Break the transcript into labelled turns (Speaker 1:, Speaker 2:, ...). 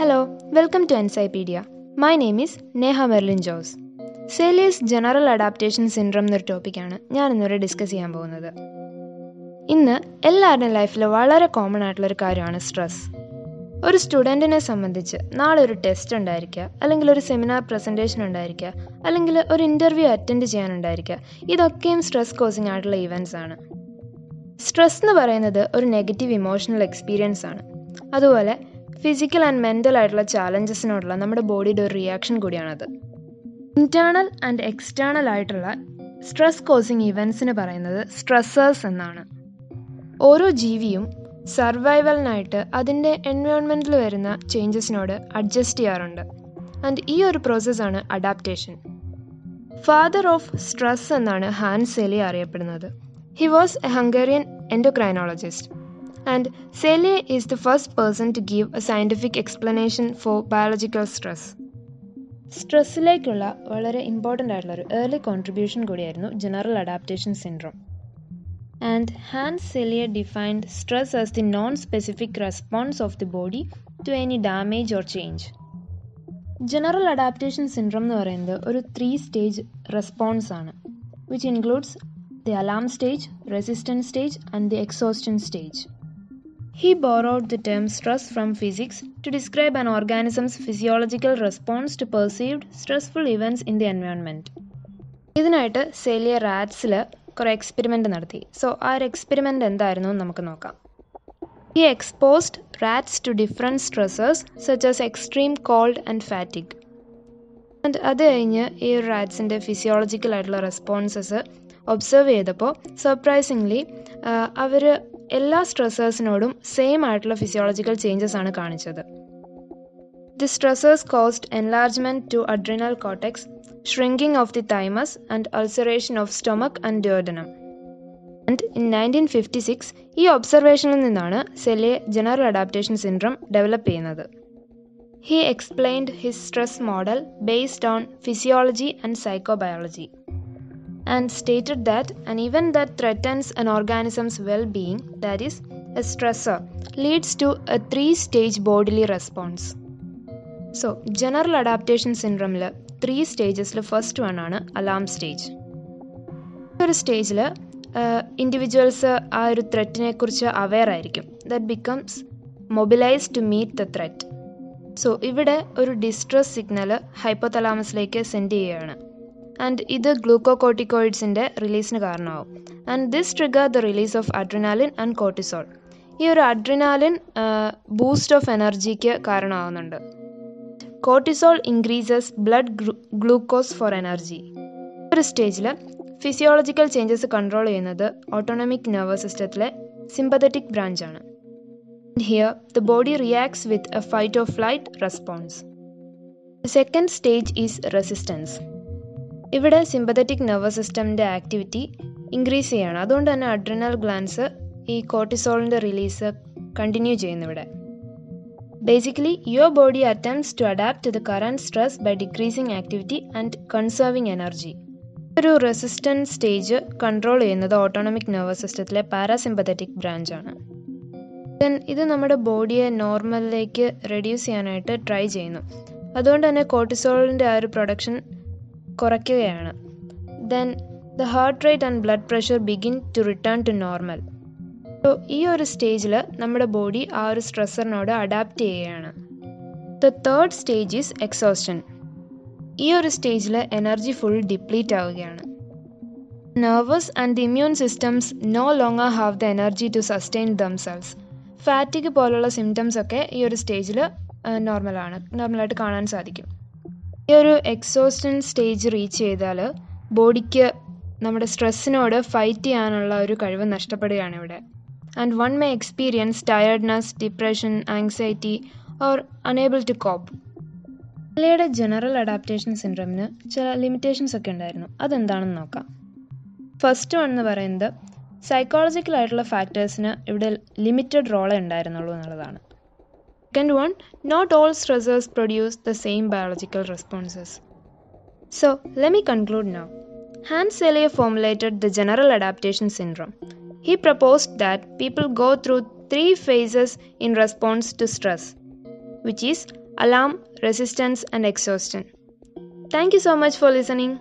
Speaker 1: Hello, welcome to Encypedia. My name is Neha Merlin Jose Selye's general adaptation syndrome എന്നൊരു ടോപ്പിക്കാണ് ഞാൻ ഇന്നിവിടെ discuss ചെയ്യാൻ പോകുന്നത്. ഇന്ന് എല്ലാവരുടെയും ലൈഫിൽ വളരെ കോമൺ ആയിട്ടുള്ളൊരു കാര്യമാണ് സ്ട്രെസ് ഒരു സ്റ്റുഡന്റിനെ സംബന്ധിച്ച് നാളെ ഒരു ടെസ്റ്റ് ഉണ്ടായിരിക്കുക അല്ലെങ്കിൽ ഒരു സെമിനാർ പ്രസന്റേഷൻ ഉണ്ടായിരിക്കുക അല്ലെങ്കിൽ ഒരു ഇന്റർവ്യൂ അറ്റൻഡ് ചെയ്യാനുണ്ടായിരിക്കുക ഇതൊക്കെയും സ്ട്രെസ് കോസിങ് ആയിട്ടുള്ള ഇവന്റ്സ് ആണ്. സ്ട്രെസ് എന്ന് പറയുന്നത് ഒരു നെഗറ്റീവ് ഇമോഷണൽ എക്സ്പീരിയൻസ് ആണ്. അതുപോലെ ഫിസിക്കൽ ആൻഡ് മെന്റൽ ആയിട്ടുള്ള ചാലഞ്ചസിനോടുള്ള നമ്മുടെ ബോഡിയുടെ ഒരു റിയാക്ഷൻ കൂടിയാണത്. ഇന്റേർണൽ ആൻഡ് എക്സ്റ്റേണൽ ആയിട്ടുള്ള സ്ട്രെസ് കോസിങ് ഇവൻസിന് പറയുന്നത് സ്ട്രെസ്സേഴ്സ് എന്നാണ്. ഓരോ ജീവിയും സർവൈവലിനായിട്ട് അതിന്റെ എൻവയോൺമെന്റിൽ വരുന്ന ചേഞ്ചസിനോട് അഡ്ജസ്റ്റ് ചെയ്യാറുണ്ട്. ആൻഡ് ഈ ഒരു പ്രോസസ്സാണ് അഡാപ്റ്റേഷൻ ഫാദർ ഓഫ് സ്ട്രെസ് എന്നാണ് ഹാൻസ് സെലി അറിയപ്പെടുന്നത്. He was a Hungarian endocrinologist and Selye is the first person to give a scientific explanation for biological stress സ്ട്രെസ്സിലേക്കുള്ള വളരെ ഇമ്പോർട്ടന്റ് ആയിട്ടുള്ള ഒരു ഏർലി കോൺട്രിബ്യൂഷൻ കൂടിയായിരുന്നു general adaptation syndrome and Hans Selye defined stress as the non specific response of the body to any damage or change general adaptation syndrome എന്ന് പറയുന്നത് ഒരു three stage response ആണ് which includes the alarm stage resistance stage and the exhaustion stage He borrowed the term stress from physics to describe an organism's physiological response to perceived stressful events in the environment. ഇതിനായിട്ട് Selye റാറ്റ്സിൽ കുറേ experiment നടത്തി. So ആ ഒരു experiment എന്തായിരുന്നു നമുക്ക് നോക്കാം. He exposed rats to different stressors such as extreme cold and fatigue and അത് കഴിഞ്ഞ് ഈ ഒരു റാറ്റ്സിന്റെ ഫിസിയോളജിക്കൽ ആയിട്ടുള്ള റെസ്പോൺസസ് ഒബ്സർവ് ചെയ്തപ്പോൾ സർപ്രൈസിംഗ്ലി അവർ എല്ലാ സ്ട്രെസ്സേഴ്സിനോടും സെയിം ആയിട്ടുള്ള ഫിസിയോളജിക്കൽ ചേഞ്ചസ് ആണ് കാണിച്ചത്. The stressors caused enlargement to adrenal cortex shrinking of the thymus and ulceration of stomach and duodenum and in nineteen fifty six ഈ ഒബ്സർവേഷനിൽ നിന്നാണ് Selye general adaptation syndrome develop ചെയ്യുന്നത്. He explained his stress model based on physiology and psychobiology and stated that an event that threatens an organism's well being, that is, a stressor, leads to a three stage bodily response. So general adaptation three three സ്റ്റേജസിൽ first one ആണ് alarm stage ഒരു സ്റ്റേജിൽ individuals ആ ഒരു ത്രെറ്റിനെ കുറിച്ച് aware ആയിരിക്കും. That becomes mobilise to meet the threat so ഇവിടെ ഒരു ഡിസ്ട്രസ് സിഗ്നൽ ഹൈപ്പോതലാമസിലേക്ക് സെൻഡ് ചെയ്യുകയാണ്. ആൻഡ് ഇത് ഗ്ലൂക്കോകോട്ടിക്കോയിഡ്സിന്റെ റിലീസിന് കാരണമാവും. And this trigger the release of adrenaline and cortisol ഈ ഒരു അഡ്രിനാലിൻ ബൂസ്റ്റ് ഓഫ് എനർജിക്ക് കാരണമാവുന്നുണ്ട്. Cortisol increases blood glucose for energy ഒരു സ്റ്റേജിൽ ഫിസിയോളജിക്കൽ ചേഞ്ചസ് കൺട്രോൾ ചെയ്യുന്നത് ഓട്ടോണമിക് നെർവസ് സിസ്റ്റത്തിലെ sympathetic ബ്രാഞ്ചാണ് here the body reacts with a fight of flight response second stage is resistance ഇവിടെ sympathetic nervous സിസ്റ്റമിന്റെ activity increase ചെയ്യാണ്. അതുകൊണ്ട് തന്നെ അഡ്രിനൽ ഗ്ലാൻസ് ഈ കോർട്ടിസോളിന്റെ റിലീസ് കണ്ടിന്യൂ ചെയ്യുന്നു ഇവിടെ. Basically your body attempts to adapt to the current stress by decreasing activity and conserving energy ഒരു resistance stage control ചെയ്യുന്നത് ഓട്ടോണമിക് നെർവസ് സിസ്റ്റത്തിലെ പാരാസിമ്പത്തറ്റിക് ബ്രാഞ്ചാണ് ദെൻ ഇത് നമ്മുടെ ബോഡിയെ നോർമലിലേക്ക് റെഡ്യൂസ് ചെയ്യാനായിട്ട് ട്രൈ ചെയ്യുന്നു. അതുകൊണ്ട് തന്നെ കോർട്ടിസോളിന്റെ ആ ഒരു production കുറയ്ക്കുകയാണ്. Then the heart rate and blood pressure begin to return to normal so ഈ ഒരു സ്റ്റേജിൽ നമ്മുടെ ബോഡി ആ ഒരു സ്ട്രെസ്സറിനോട് അഡാപ്റ്റ് ചെയ്യുകയാണ്. The third stage is exhaustion ഈ ഒരു സ്റ്റേജിൽ എനർജി ഫുൾ ഡിപ്ലീറ്റ് ആവുകയാണ്. Nervous and the immune systems no longer have the energy to sustain themselves fatigue പോലുള്ള സിംറ്റംസ് ഒക്കെ ഈ ഒരു സ്റ്റേജിൽ നോർമലാണ് നോർമലായിട്ട് കാണാൻ സാധിക്കും. ഈ ഒരു എക്സോസ്റ്റൻ സ്റ്റേജ് റീച്ച് ചെയ്താൽ ബോഡിക്ക് നമ്മുടെ സ്ട്രെസ്സിനോട് ഫൈറ്റ് ചെയ്യാനുള്ള ഒരു കഴിവ് നഷ്ടപ്പെടുകയാണ് ഇവിടെ. And one may experience tiredness depression anxiety or unable to cope മലയുടെ ജനറൽ അഡാപ്റ്റേഷൻ സിൻഡ്രോമിന് ചില ലിമിറ്റേഷൻസ് ഒക്കെ ഉണ്ടായിരുന്നു. അതെന്താണെന്ന് നോക്കാം. ഫസ്റ്റ് വൺ എന്ന് പറയുന്നത് സൈക്കോളജിക്കൽ ആയിട്ടുള്ള ഫാക്ടേഴ്സിന് ഇവിടെ ലിമിറ്റഡ് റോളേ ഉണ്ടായിരുന്നുള്ളൂ എന്നുള്ളതാണ്. Second one, not all stressors produce the same biological responses. So, let me conclude now. Hans Selye formulated the general adaptation syndrome. He proposed that people go through three phases in response to stress, which is alarm, resistance, and exhaustion. Thank you so much for listening.